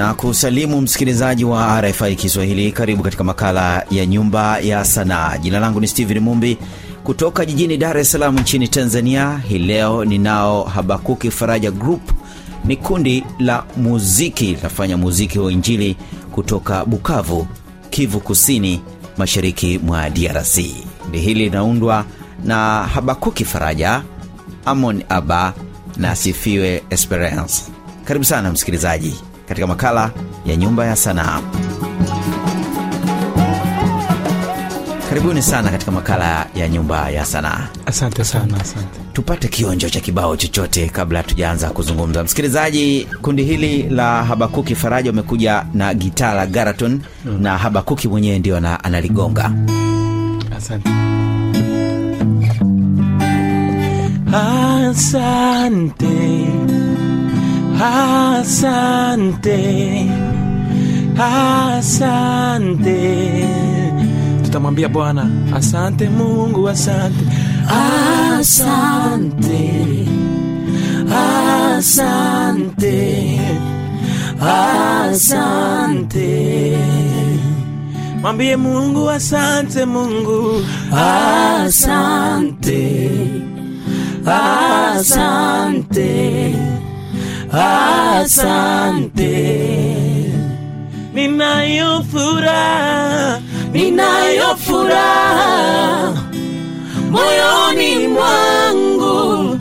na kusalimu msikilizaji wa rfi kiswahili. Karibu katika makala ya nyumba ya sanaa. Jina langu ni steven mumbi kutoka jijini dar es salaam nchini tanzania. Hii leo ninao habakuki faraja group ni kundi la muziki linafanya muziki wa injili kutoka bukavu kivu kusini mashariki mwa drc kundi hili linaundwa na habakuki faraja amon aba na asifiwe esperance. Karibu sana msikilizaji katika makala ya nyumba ya sanaa. Karibuni sana katika makala ya nyumba ya sanaa. Asante sana asante. Tupate kionjo cha kibao chochote kabla hatujaanza kuzungumza. Msikilizaji kundi hili la habakuki faraja wamekuja na gitaa la garaton mm. na habakuki mwenyewe ndio analigonga. Asante. Asante asante asante. Tutamwambia bwana asante mungu asante. Asante asante asante. Mwambie mungu asante mungu. Asante asante. asante ninayo furaha ninayo furaha. Moyoni mwangu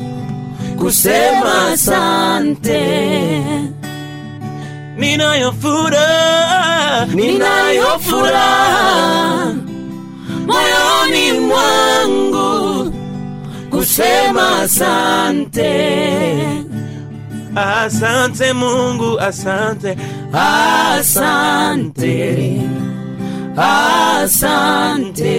kusema asante. Ninayo furaha ninayo furaha. Moyoni mwangu kusema asante asante mungu asante. Asante. Asante.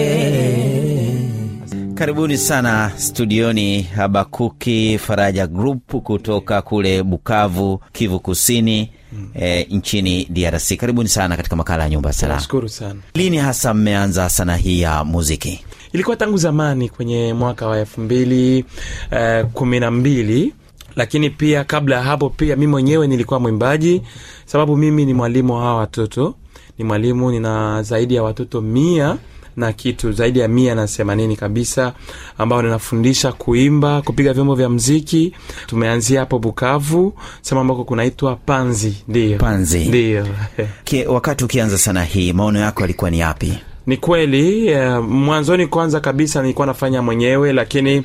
Asante. Karibuni sana studioni habakuki faraja group kutoka kule bukavu kivu kusini mm. e, nchini drc karibuni sana katika makala ya nyumba ya sanaa nashukuru sana. Lini hasa mmeanza sanaa hii ya muziki ilikuwa tangu zamani kwenye mwaka wa elfu mbili uh, kumi na mbili. Lakini pia kabla ya hapo pia mi mwenyewe nilikuwa mwimbaji. Sababu mimi ni mwalimu wa hawa watoto. Ni mwalimu nina zaidi ya watoto mia na kitu zaidi ya mia na themanini kabisa ambao ninafundisha kuimba kupiga vyombo vya mziki. Tumeanzia hapo bukavu sehemu ambako kunaitwa panzi. Ndio, Panzi. ndio. Wakati ukianza sana hii maono yako yalikuwa ni yapi ni kweli uh, mwanzoni kwanza kabisa nilikuwa nafanya mwenyewe lakini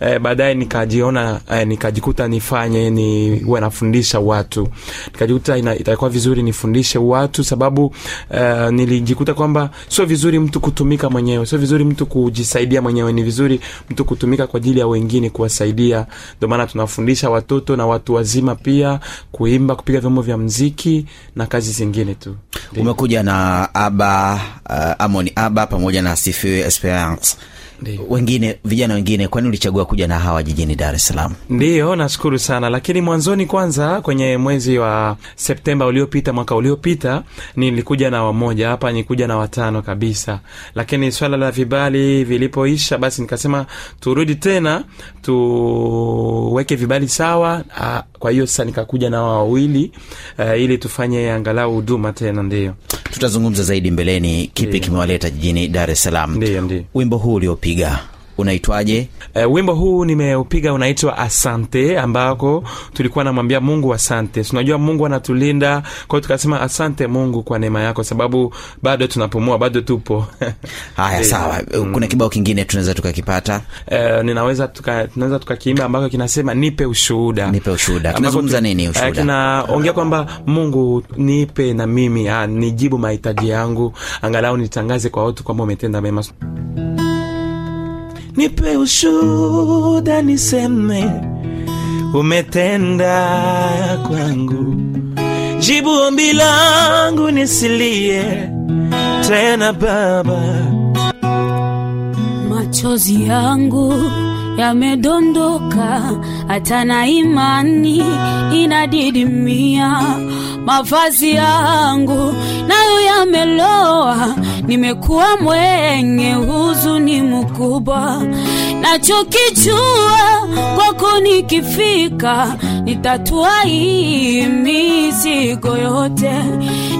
uh, baadaye nikajiona uh, nikajikuta nifanye ni huwe nafundisha watu. Nikajikuta itakuwa vizuri nifundishe watu sababu uh, nilijikuta kwamba sio vizuri mtu kutumika mwenyewe sio vizuri mtu kujisaidia mwenyewe ni vizuri mtu kutumika kwa ajili ya wengine kuwasaidia. Ndio maana tunafundisha watoto na watu wazima pia kuimba kupiga vyombo vya mziki na kazi zingine tu. Umekuja na aba uh, amoni aba pamoja na sifiwe esperance Ndiyo. wengine vijana wengine kwani ulichagua kuja na hawa jijini dar es salaam? Ndiyo nashukuru sana. Lakini mwanzoni kwanza kwenye mwezi wa septemba uliopita mwaka uliopita nilikuja na wamoja. Hapa nilikuja na watano kabisa. Lakini swala la vibali vilipoisha basi nikasema turudi tena tuweke vibali sawa. A, kwa hiyo sasa nikakuja na wawili uh, ili tufanye angalau huduma tena ndiyo tutazungumza zaidi mbeleni kipi kimewaleta jijini dar es salaam. Ndiyo ndiyo wimbo huu uliopiga unaitwaje? E, wimbo huu nimeupiga unaitwa asante ambako tulikuwa namwambia mungu asante. Tunajua mungu anatulinda kwa hiyo tukasema asante mungu kwa neema yako sababu bado tunapumua bado tupo. Haya e, sawa. kuna kibao kingine tunaweza tukakipata? E, ninaweza tuka, tunaweza tukakiimba ambako kinasema nipe ushuhuda. Nipe ushuhuda. Kinazungumza nini Ushuhuda? e, kinaongea kwamba mungu nipe na mimi ah, nijibu mahitaji yangu angalau nitangaze kwa watu kwamba umetenda mema nipe ushuda niseme umetenda kwangu. Jibu ombi langu nisilie tena baba. Machozi yangu yamedondoka, hata na imani inadidimia. mavazi yangu nayo yameloa, nimekuwa mwenye huzuni mkubwa. Nachokijua kwako nikifika, nitatua hii mizigo yote.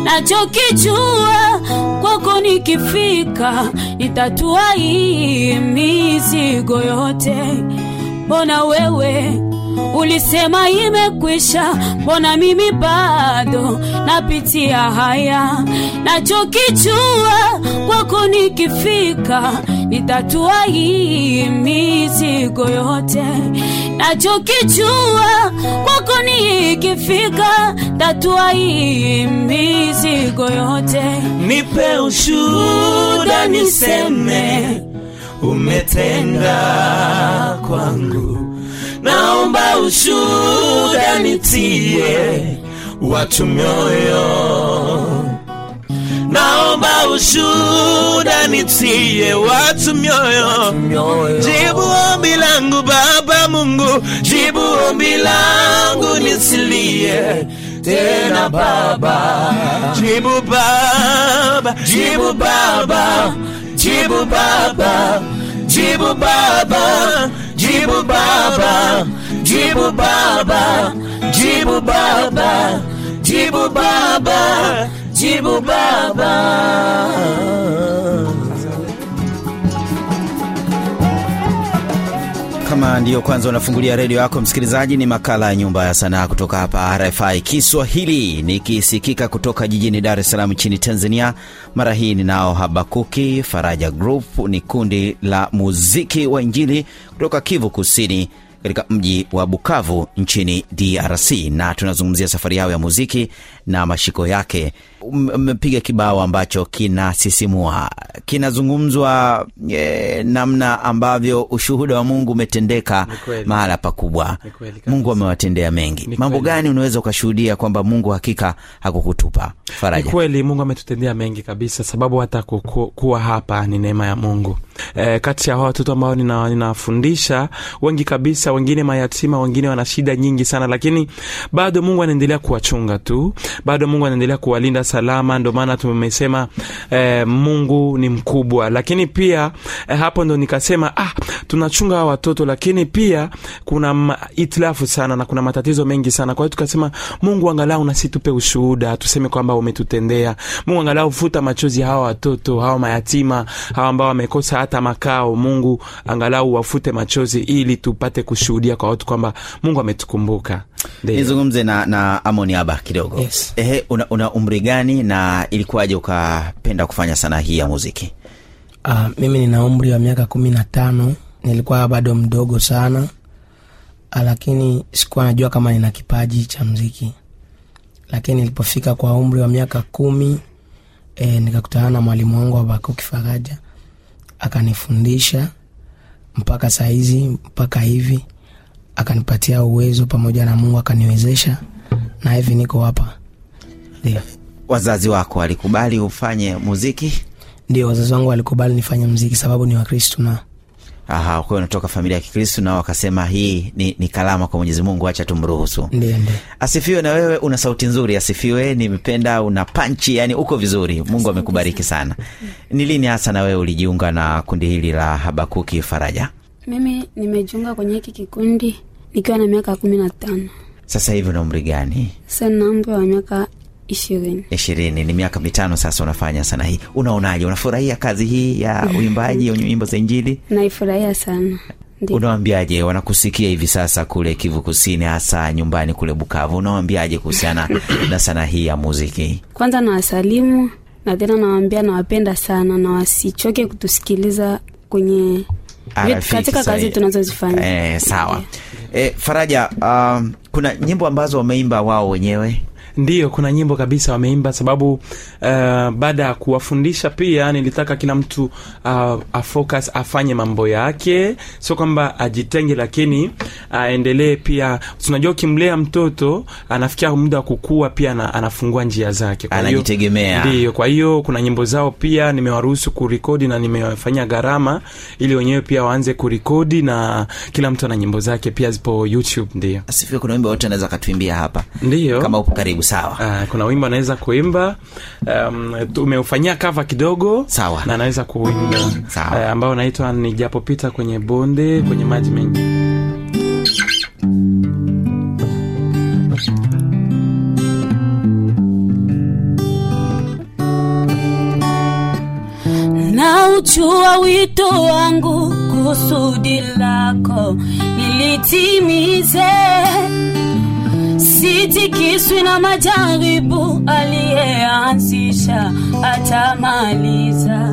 Nachokijua kwako nikifika, nitatua hii mizigo yote. Mbona wewe ulisema imekwisha, mbona mimi bado napitia haya? Nachokijua kwako nikifika, nitatua hii mizigo yote. Nachokijua kwako nikifika, tatua hii mizigo yote. nipe ushuda niseme umetenda kwangu. Naomba ushuda nitie watu mioyo. Naomba ushuda nitie watu mioyo. Jibu ombi langu baba mungu. Jibu ombi langu nisilie. Tena baba. Jibu baba. Jibu baba jibu baba jibu baba jibu baba jibu baba jibu baba jibu baba kama ndiyo kwanza unafungulia redio yako msikilizaji. Ni makala ya nyumba ya sanaa kutoka hapa rfi kiswahili nikisikika kutoka jijini dar es salaam nchini tanzania. Mara hii ninao habakuki faraja group ni kundi la muziki wa injili kutoka kivu kusini katika mji wa bukavu nchini drc na tunazungumzia safari yao ya muziki na mashiko yake mmepiga kibao ambacho kinasisimua. Kinazungumzwa e, namna ambavyo ushuhuda wa mungu umetendeka mahala pakubwa. Mungu amewatendea mengi. Mambo gani unaweza ukashuhudia kwamba mungu hakika hakukutupa ni kweli mungu ametutendea mengi kabisa. Sababu hata kuwa hapa ni neema ya mungu. E, kati ya hao watoto ambao nina- wengi kabisa wengine mayatima wengine wana shida nyingi sana lakini bado mungu anaendelea kuwachunga tu. Bado mungu anaendelea kuwalinda salama ndio maana tumesema eh, mungu ni mkubwa. Lakini pia eh, hapo ndo nikasema ah, tunachunga hawa watoto lakini pia kuna itilafu sana na kuna matatizo mengi sana. Kwa hiyo tukasema mungu angalau nasi tupe ushuhuda tuseme kwamba umetutendea. Mungu angalau futa machozi hawa watoto hawa mayatima hawa ambao wamekosa hata makao. Mungu angalau wafute machozi ili tupate kushuhudia kwa watu kwamba mungu ametukumbuka. Nizungumze na, na amoni aba kidogo. Yes. Ehe, una, una umri gani na ilikuwaje ukapenda kufanya sanaa hii ya muziki? Uh, mimi nina umri wa miaka kumi na tano. Nilikuwa bado mdogo sana. Uh, lakini sikuwa najua kama nina kipaji cha mziki lakini nilipofika kwa umri wa miaka kumi e, nikakutana na mwalimu wangu wa bakuki faraja akanifundisha mpaka sahizi mpaka hivi akanipatia uwezo pamoja na mungu akaniwezesha na hivi niko hapa. Ndio. Wazazi wako walikubali ufanye muziki? Ndio wazazi wangu walikubali nifanye muziki sababu ni Wakristo na Aha, kwa hiyo unatoka familia ya Kikristo nao wakasema hii ni, ni kalama kwa mwenyezi mungu acha tumruhusu. Ndio ndio. Asifiwe na wewe una sauti nzuri asifiwe nimependa una panchi yani uko vizuri. Mungu amekubariki sana. Ni lini hasa na wewe ulijiunga na kundi hili la habakuki faraja Mimi nimejiunga kwenye hiki kikundi nikiwa na miaka kumi na tano. sasa hivi una umri gani Sasa umri wa miaka ishirini. ishirini ni miaka mitano sasa unafanya sana hii unaonaje unafurahia kazi hii ya uimbaji nyimbo za injili Naifurahia sana. Ndio. unawambiaje wanakusikia hivi sasa kule kivu kusini hasa nyumbani kule bukavu unawambiaje kuhusiana na sanaa hii ya muziki Kwanza nawasalimu na tena nawaambia nawapenda sana na wasichoke kutusikiliza kwenye Katika kazi tunazozifanya. Eh, sawa. Eh, faraja um, kuna nyimbo ambazo wameimba wao wenyewe ndiyo kuna nyimbo kabisa wameimba sababu uh, baada ya kuwafundisha pia nilitaka kila mtu uh, afocus afanye mambo yake. Sio kwamba ajitenge lakini aendelee pia. Tunajua ukimlea mtoto anafikia muda wa kukua pia na, anafungua njia zake. Kwa Anajitegemea. ndiyo kwa hiyo kuna nyimbo zao pia nimewaruhusu kurekodi na nimewafanyia gharama ili wenyewe pia waanze kurekodi na kila mtu ana nyimbo zake pia zipo youtube ndio. Asifiwe kuna wimbo wote anaweza akatuimbia hapa. Ndio. Kama upo karibu karibu sawa Uh, kuna wimbo anaweza kuimba um, tumeufanyia kava kidogo Sawa. na anaweza kuimba Sawa. uh, ambao unaitwa nijapopita kwenye bonde kwenye maji mengi na uchua wito wangu kusudi lako nilitimize sitikiswi na majaribu aliyeanzisha atamaliza.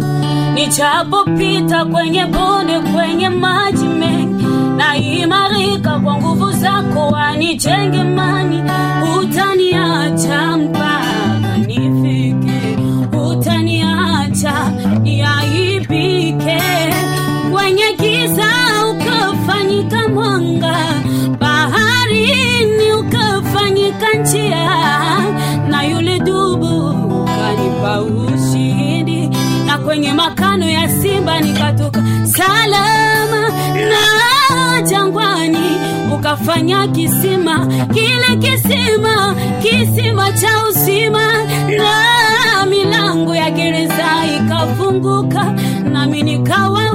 Nichapopita kwenye bonde kwenye maji mengi na imarika kwa nguvu zako wanijenge mani utaniacha mpaka nifike utaniacha yaibike kwenye giza ukafanyika njia na yule dubu kanipa ushindi na kwenye makano ya simba nikatoka. Salama na jangwani ukafanya kisima kile kisima kisima cha uzima na milango ya gereza ikafunguka nami nikawa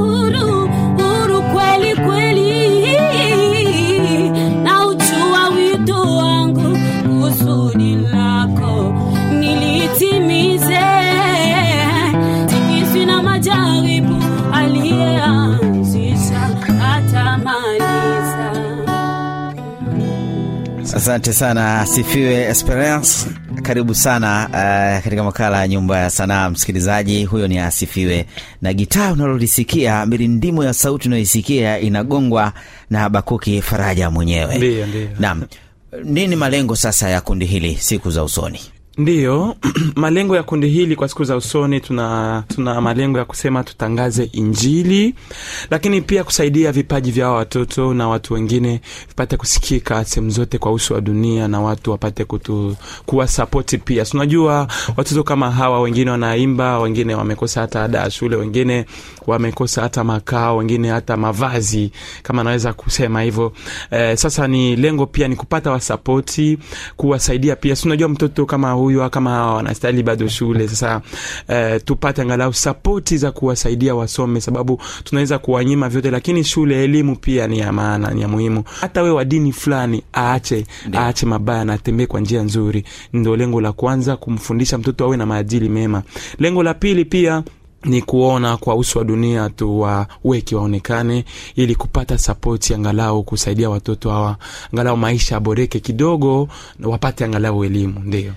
asante sana. Asifiwe esperance. Karibu sana uh, katika makala ya nyumba ya sanaa. Msikilizaji huyo ni asifiwe. Na gitaa unalolisikia mirindimo ya sauti unayoisikia inagongwa na habakuki faraja mwenyewe. Ndiyo, ndiyo. naam. Nini malengo sasa ya kundi hili siku za usoni ndiyo malengo ya kundi hili kwa siku za usoni tuna tuna malengo ya kusema tutangaze injili lakini pia kusaidia vipaji vya watoto na watu wengine vipate kusikika sehemu zote kwa uso wa dunia na watu wapate kutu, kuwa sapoti pia. Tunajua watoto kama hawa wengine wanaimba wengine wamekosa hata ada ya shule wengine wamekosa hata makao wengine hata mavazi kama naweza kusema hivyo. Eh, sasa ni lengo pia ni kupata wasapoti kuwasaidia pia. Tunajua mtoto kama huyu kama wanastahili bado shule. Sasa eh, tupate angalau sapoti za kuwasaidia wasome sababu tunaweza kuwanyima vyote lakini shule elimu pia ni ya maana ni ya muhimu. Hata we wa dini fulani aache aache mabaya na atembee kwa njia nzuri. Ndio lengo la kwanza kumfundisha mtoto awe na maadili mema. Lengo la pili pia ni kuona kwa uso wa dunia tuwaweki waonekane ili kupata sapoti angalau kusaidia watoto hawa angalau maisha aboreke kidogo wapate angalau elimu. Ndio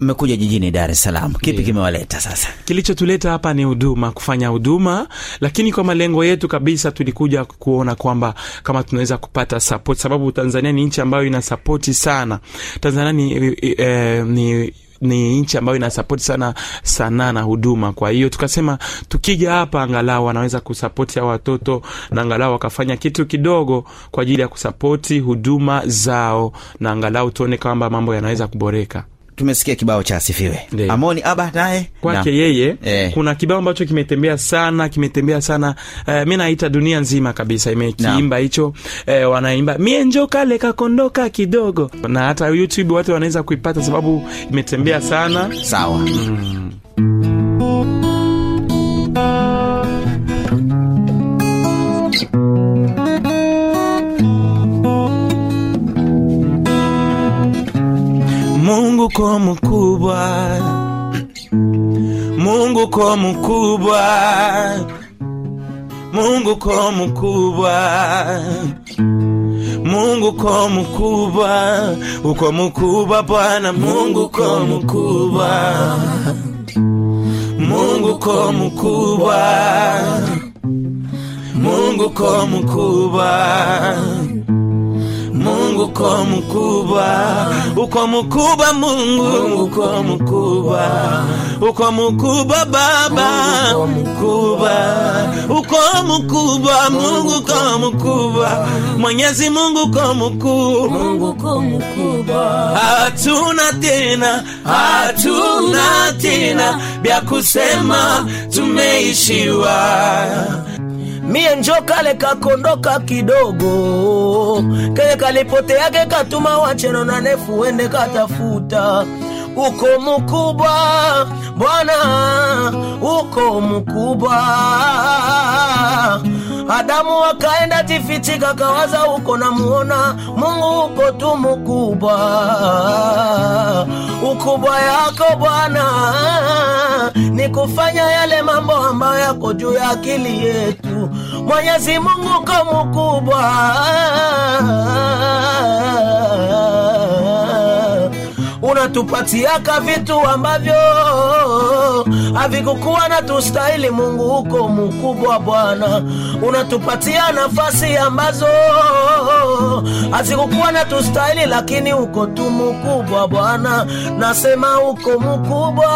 mmekuja jijini dar es salaam. Kipi yeah, kimewaleta sasa? Kilichotuleta hapa ni huduma kufanya huduma lakini kwa malengo yetu kabisa tulikuja kuona kwamba kama tunaweza kupata support sababu tanzania ni nchi ambayo ina sapoti sana. Tanzania ni, eh, ni ni nchi ambayo inasapoti sana sanaa na huduma. Kwa hiyo tukasema tukija hapa angalau wanaweza kusapoti hawa watoto na angalau wakafanya kitu kidogo kwa ajili ya kusapoti huduma zao na angalau tuone kwamba mambo yanaweza kuboreka tumesikia kibao cha asifiwe. Amoni aba naye. Kwake yeye. E. kuna kibao ambacho kimetembea sana kimetembea sana. Eh, mi naita dunia nzima kabisa imekiimba hicho. Eh, wanaimba mie njo kale kakondoka kidogo. Na hata youtube watu wanaweza kuipata sababu imetembea sana. Sawa. Mungu ko mkubwa, Mungu ko mkubwa, Mungu ko mkubwa, Mungu ko mkubwa, uko mkubwa Bwana, Mungu ko mkubwa, Mungu ko mkubwa, Mungu ko mkubwa. Mungu ko mkubwa, uko mkubwa Mungu, uko mkubwa, uko mkubwa Baba, mkubwa, uko mkubwa Mungu, uko mkubwa, Mwenyezi Mungu uko mkuu, Mungu ko mkubwa. Hatuna tena, hatuna tena vya kusema, tumeishiwa mie njo kale kakondoka kidogo. Keye kalipoteake katuma wacheno na nefu wende katafuta. Uko mkubwa bwana uko mkubwa. Adamu akaenda tifitika kawaza uko namuona mungu uko tu mkubwa. Ukubwa yako bwana ni kufanya yale mambo ambayo yako juu ya akili yetu. Mwenyezi mungu ko mkubwa unatupatiaka vitu ambavyo havikukuwa na tustahili. Mungu huko mkubwa bwana. Unatupatia nafasi ambazo hazikukuwa na tustahili lakini uko tu mkubwa bwana. Nasema uko mkubwa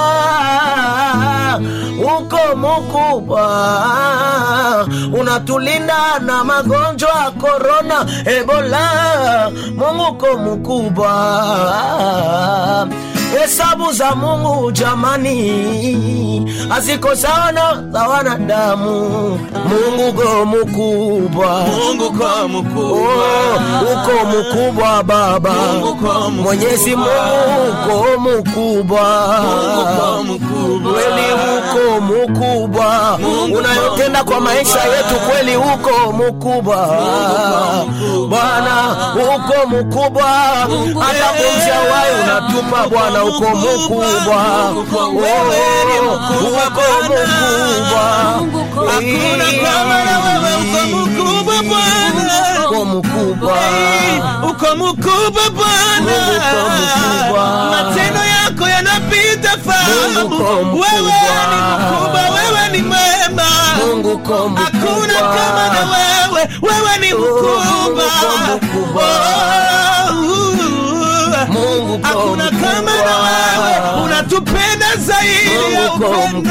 uko mkubwa. Unatulinda na magonjwa korona ebola. Mungu uko mkubwa hesabu za mungu jamani haziko sawana za wanadamu. Mungu ko mkubwa. Mungu mkubwa. Oh, uko mkubwa baba. Mwenyezi mungu ko mkubwa. Mungu kwa mkubwa. Kweli uko unayotenda kwa maisha yetu kweli uko mkubwa. Bwana uko mkubwa. Hata kumsha wai unatupa bwana uko mkubwa. mkubwa, uko mkubwa. Hakuna kama na wewe uko mkubwa Bwana. Uko mkubwa. Uko mkubwa Bwana, matendo yako yanapita Wewe ni mkubwa, wewe ni mwema, hakuna kama na wewe, wewe ni mkubwa. Oh, hakuna kama na wewe, unatupenda zaidi ya upendo.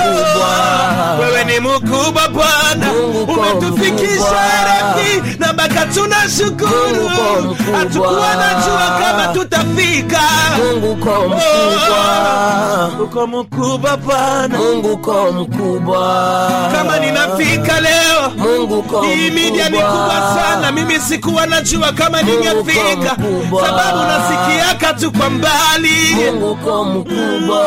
Wewe ni mkubwa Bwana, umetufikisha mkubwa. na mpaka tunashukuru. Mungu uko mkubwa. Hatukuwa kama tutafika. Mungu uko mkubwa Oh, uko mkubwa Bwana, Mungu uko mkubwa kama ninafika leo Mungu uko hii media ni kubwa sana, mimi sikuwa najua kama Mungu ningefika, sababu nasikiaka tu kwa mbali. Mungu uko mkubwa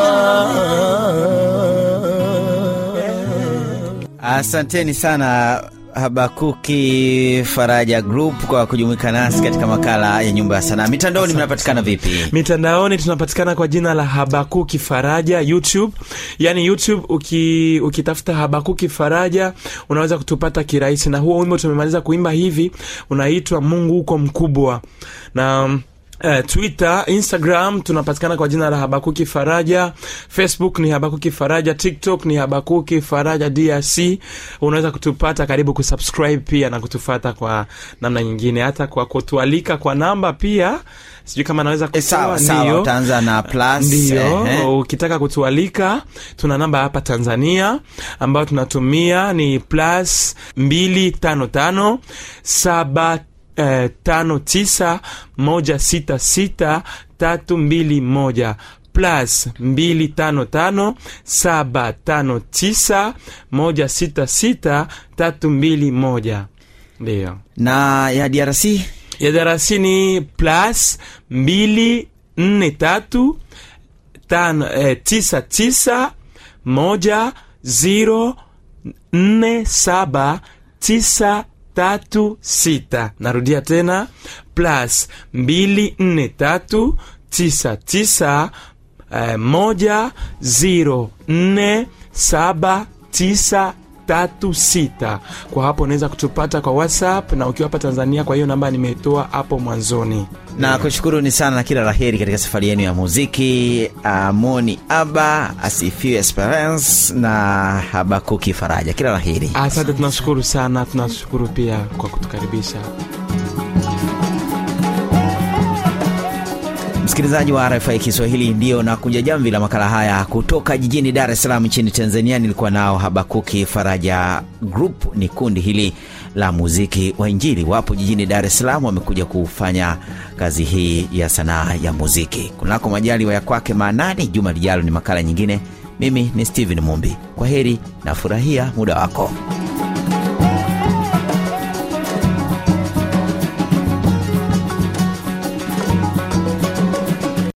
Asanteni sana Habakuki Faraja Group kwa kujumuika nasi katika makala ya Nyumba ya Sanaa. Mitandaoni mnapatikana vipi? mitandaoni tunapatikana kwa jina la habakuki faraja youtube yani youtube uki, ukitafuta habakuki faraja unaweza kutupata kirahisi na huo wimbo tumemaliza kuimba hivi unaitwa mungu huko mkubwa na Uh, twitter instagram tunapatikana kwa jina la habakuki faraja. Facebook ni habakuki faraja. Tiktok ni habakuki faraja drc unaweza kutupata karibu kusubscribe pia na kutufata kwa namna nyingine. Hata kwa kutualika kwa namba pia sijui kama naweza kutoa, utaanza na plus Ndiyo, ehe. ukitaka kutualika tuna namba hapa Tanzania ambayo tunatumia ni plus mbili tano tano saba eh, tano tisa moja sita sita tatu mbili moja plus mbili tano tano saba tano tisa moja sita sita tatu mbili moja. Ndiyo na ya DRC ya DRC ni plus mbili nne tatu tano eh, tisa tisa moja ziro nne saba tisa tatu sita. Narudia tena plus mbili nne tatu tisa tisa eh, moja ziro nne saba tisa tatu sita. Kwa hapo unaweza kutupata kwa whatsapp na ukiwa hapa tanzania kwa hiyo namba nimetoa hapo mwanzoni. Na kushukuru ni sana na kila la heri katika safari yenu ya muziki. Amoni aba asifiwe esperance na habakuki faraja. Kila la heri. asante tunashukuru sana tunashukuru pia kwa kutukaribisha msikilizaji wa rfi kiswahili ndio na kunja jamvi la makala haya kutoka jijini dar es salaam nchini tanzania. Nilikuwa nao habakuki faraja group ni kundi hili la muziki wa injili. Wapo jijini dar es salaam wamekuja kufanya kazi hii ya sanaa ya muziki. Kunako majaliwa ya kwake maanani juma lijalo ni makala nyingine. Mimi ni stephen mumbi. Kwa heri nafurahia muda wako